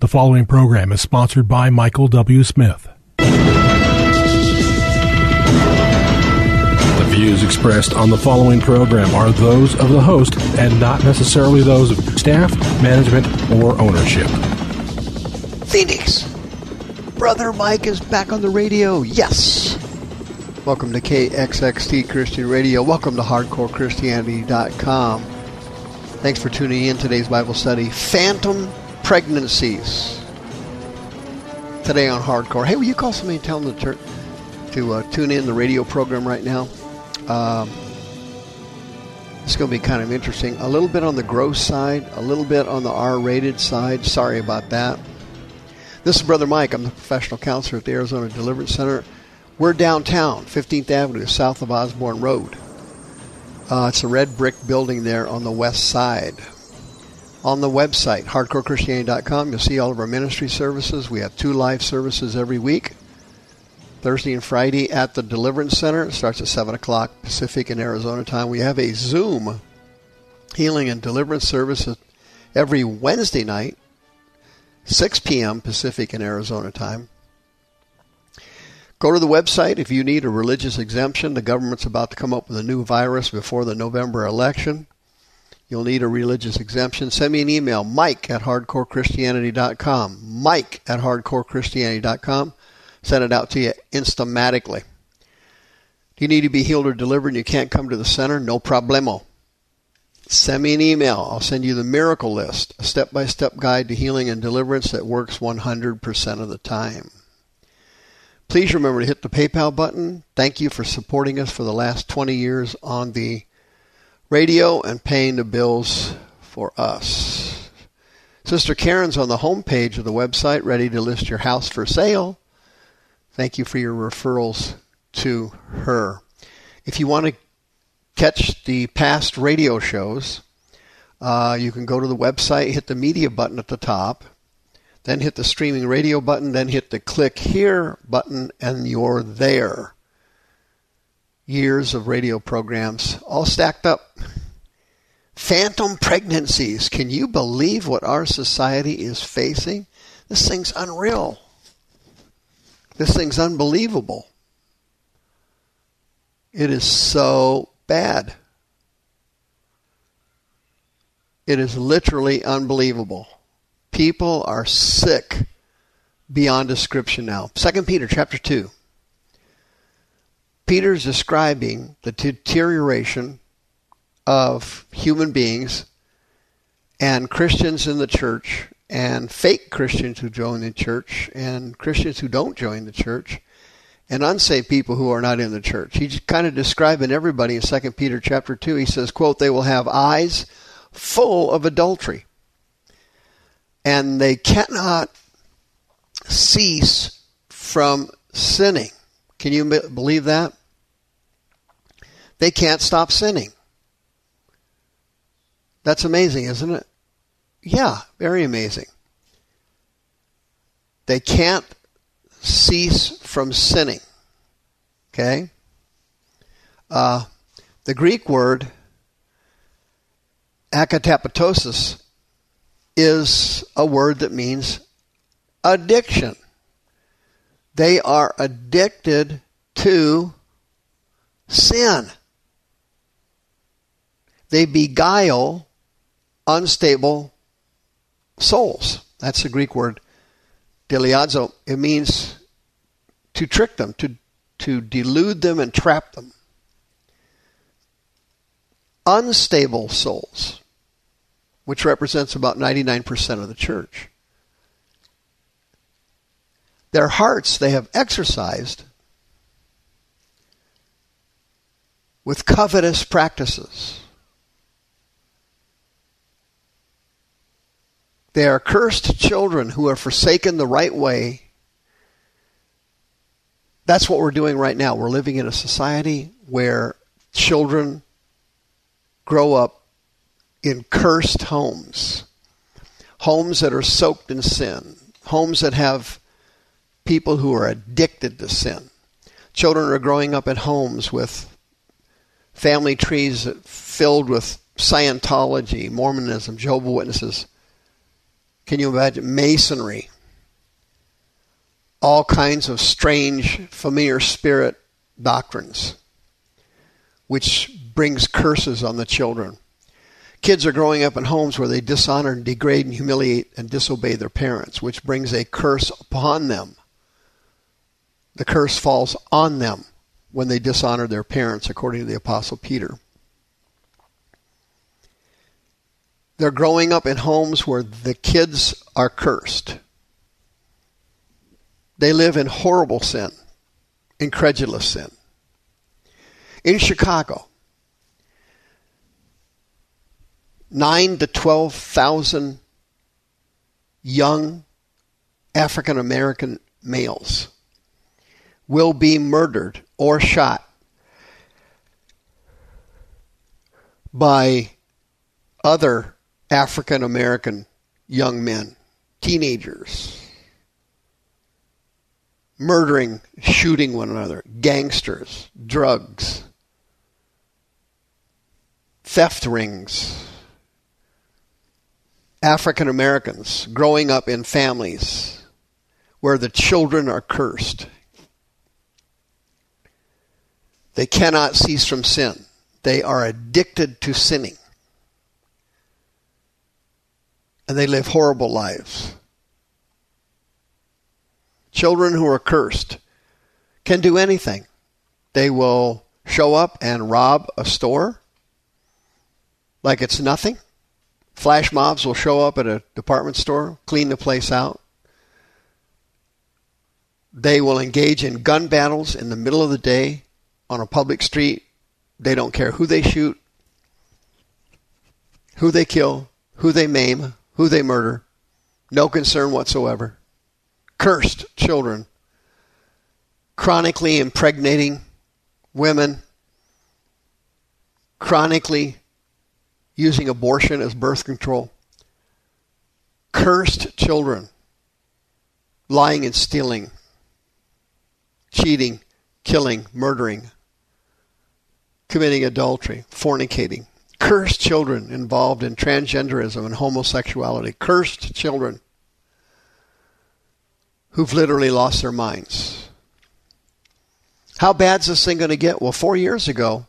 The following program is sponsored by Michael W. Smith. The views expressed on the following program are those of the host and not necessarily those of staff, management, or ownership. Phoenix! Brother Mike is back on the radio. Yes! Welcome to KXXT Christian Radio. Welcome to HardcoreChristianity.com. Thanks for tuning in today's Bible study. Phantom pregnancies. Today on Hardcore. Hey, will you call somebody and tell them to, to uh, tune in the radio program right now? Um, it's going to be kind of interesting. A little bit on the gross side, a little bit on the R rated side. Sorry about that. This is Brother Mike. I'm the professional counselor at the Arizona Deliverance Center. We're downtown, 15th Avenue, south of Osborn Road. Uh, it's a red brick building there on the west side on the website, hardcorechristianity.com. You'll see all of our ministry services. We have two live services every week Thursday and Friday at the Deliverance Center. It starts at 7 o'clock Pacific and Arizona time. We have a Zoom healing and deliverance service every Wednesday night, 6 p.m. Pacific and Arizona time. Go to the website if you need a religious exemption. The government's about to come up with a new virus before the November election. You'll need a religious exemption. Send me an email, mike at hardcorechristianity.com. Mike at hardcorechristianity.com. Send it out to you instamatically. Do you need to be healed or delivered and you can't come to the center? No problemo. Send me an email. I'll send you the miracle list, a step by step guide to healing and deliverance that works 100% of the time. Please remember to hit the PayPal button. Thank you for supporting us for the last 20 years on the radio and paying the bills for us. Sister Karen's on the home page of the website, ready to list your house for sale. Thank you for your referrals to her. If you want to catch the past radio shows, uh, you can go to the website, hit the media button at the top, then hit the streaming radio button, then hit the click here button, and you're there years of radio programs, all stacked up. Phantom pregnancies. Can you believe what our society is facing? This thing's unreal. This thing's unbelievable. It is so bad. It is literally unbelievable. People are sick beyond description now. 2 Peter chapter 2. Peter's describing the deterioration of human beings and Christians in the church and fake Christians who join the church and Christians who don't join the church and unsaved people who are not in the church. He's kind of describing everybody in 2 Peter chapter 2. He says, quote, they will have eyes full of adultery and they cannot cease from sinning. Can you believe that? They can't stop sinning. That's amazing, isn't it? Yeah, very amazing. They can't cease from sinning. Okay? Uh, the Greek word akatapatosis is a word that means addiction. They are addicted to sin. They beguile unstable souls. That's the Greek word diliazo. It means to trick them, to, to delude them and trap them. Unstable souls, which represents about 99% of the church. Their hearts they have exercised with covetous practices. They are cursed children who have forsaken the right way. That's what we're doing right now. We're living in a society where children grow up in cursed homes, homes that are soaked in sin, homes that have people who are addicted to sin. Children are growing up in homes with family trees filled with Scientology, Mormonism, Jehovah Witnesses. Can you imagine masonry? All kinds of strange, familiar spirit doctrines, which brings curses on the children. Kids are growing up in homes where they dishonor, and degrade, and humiliate and disobey their parents, which brings a curse upon them. The curse falls on them when they dishonor their parents, according to the Apostle Peter. They're growing up in homes where the kids are cursed. They live in horrible sin, incredulous sin. In Chicago, nine to 12,000 young African American males will be murdered or shot by other African American young men, teenagers, murdering, shooting one another, gangsters, drugs, theft rings, African Americans growing up in families where the children are cursed. They cannot cease from sin. They are addicted to sinning and they live horrible lives. Children who are cursed can do anything. They will show up and rob a store like it's nothing. Flash mobs will show up at a department store, clean the place out. They will engage in gun battles in the middle of the day on a public street. They don't care who they shoot, who they kill, who they maim, who they murder, no concern whatsoever. Cursed children, chronically impregnating women, chronically using abortion as birth control. Cursed children, lying and stealing, cheating, killing, murdering, committing adultery, fornicating, cursed children involved in transgenderism and homosexuality, cursed children who've literally lost their minds. How bad's this thing going to get? Well, four years ago,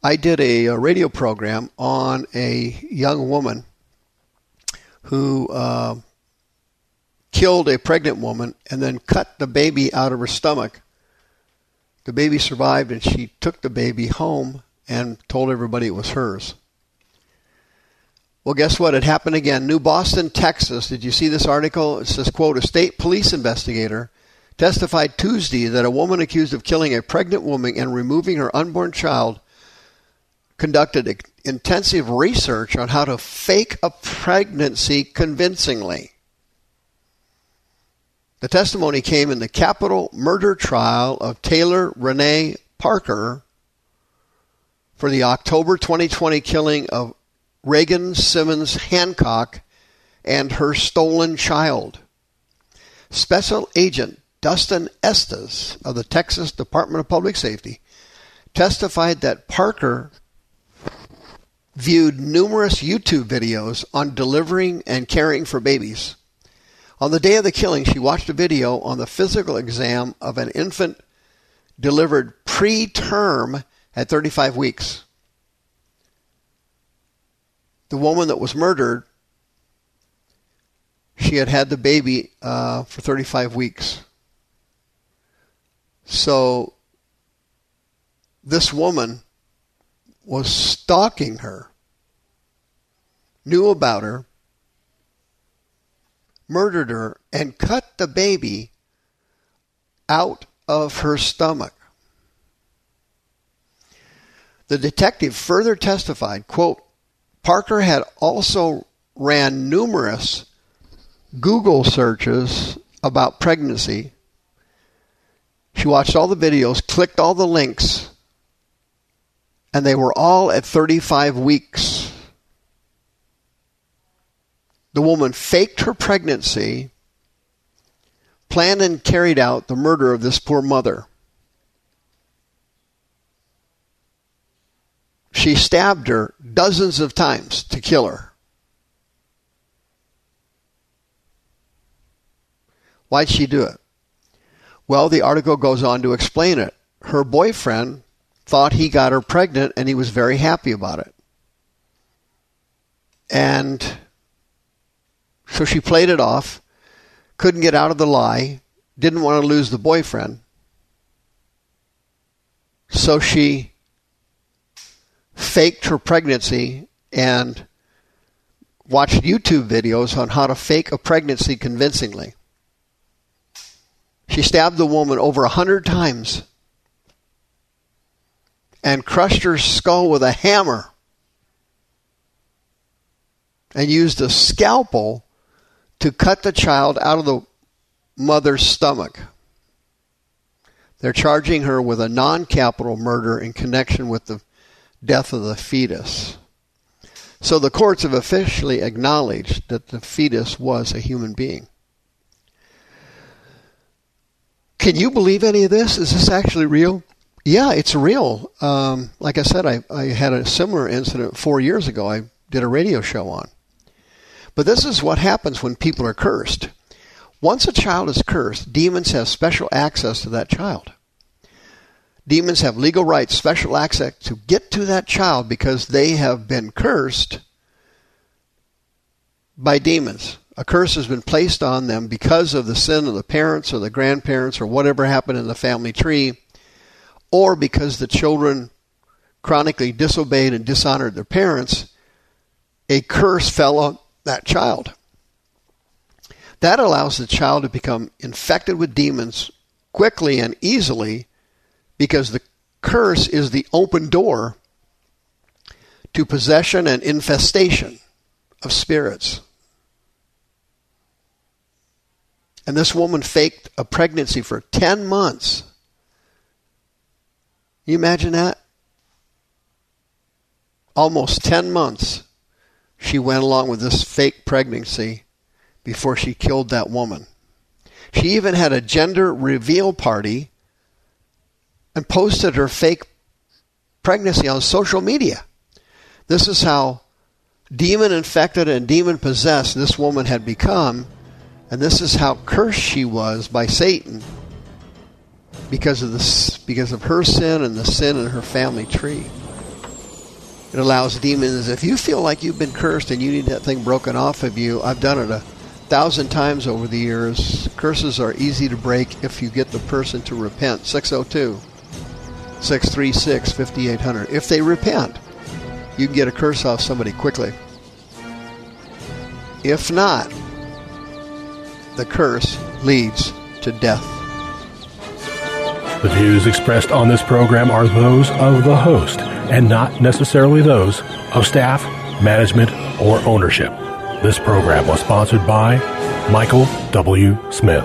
I did a, a radio program on a young woman who uh, killed a pregnant woman and then cut the baby out of her stomach. The baby survived, and she took the baby home and told everybody it was hers. Well, guess what? It happened again. New Boston, Texas. Did you see this article? It says, quote, a state police investigator testified Tuesday that a woman accused of killing a pregnant woman and removing her unborn child conducted intensive research on how to fake a pregnancy convincingly. The testimony came in the capital murder trial of Taylor Renee Parker, for the October 2020 killing of Reagan Simmons Hancock and her stolen child. Special Agent Dustin Estes of the Texas Department of Public Safety testified that Parker viewed numerous YouTube videos on delivering and caring for babies. On the day of the killing, she watched a video on the physical exam of an infant delivered preterm at 35 weeks. The woman that was murdered, she had had the baby uh, for 35 weeks. So this woman was stalking her, knew about her, murdered her, and cut the baby out of her stomach. The detective further testified, quote, Parker had also ran numerous Google searches about pregnancy. She watched all the videos, clicked all the links, and they were all at 35 weeks. The woman faked her pregnancy, planned and carried out the murder of this poor mother. She stabbed her dozens of times to kill her. Why'd she do it? Well, the article goes on to explain it. Her boyfriend thought he got her pregnant and he was very happy about it. And so she played it off, couldn't get out of the lie, didn't want to lose the boyfriend. So she faked her pregnancy and watched YouTube videos on how to fake a pregnancy convincingly. She stabbed the woman over a hundred times and crushed her skull with a hammer and used a scalpel to cut the child out of the mother's stomach. They're charging her with a non capital murder in connection with the death of the fetus. So the courts have officially acknowledged that the fetus was a human being. Can you believe any of this? Is this actually real? Yeah, it's real. Um, like I said, I, I had a similar incident four years ago. I did a radio show on. But this is what happens when people are cursed. Once a child is cursed, demons have special access to that child. Demons have legal rights, special access to get to that child because they have been cursed by demons. A curse has been placed on them because of the sin of the parents or the grandparents or whatever happened in the family tree, or because the children chronically disobeyed and dishonored their parents. A curse fell on that child. That allows the child to become infected with demons quickly and easily because the curse is the open door to possession and infestation of spirits. And this woman faked a pregnancy for 10 months. You imagine that? Almost 10 months she went along with this fake pregnancy before she killed that woman. She even had a gender reveal party and posted her fake pregnancy on social media. This is how demon infected and demon possessed this woman had become, and this is how cursed she was by Satan because of this because of her sin and the sin in her family tree. It allows demons if you feel like you've been cursed and you need that thing broken off of you, I've done it a thousand times over the years. Curses are easy to break if you get the person to repent. 602 636 5800. If they repent, you can get a curse off somebody quickly. If not, the curse leads to death. The views expressed on this program are those of the host and not necessarily those of staff, management, or ownership. This program was sponsored by Michael W. Smith.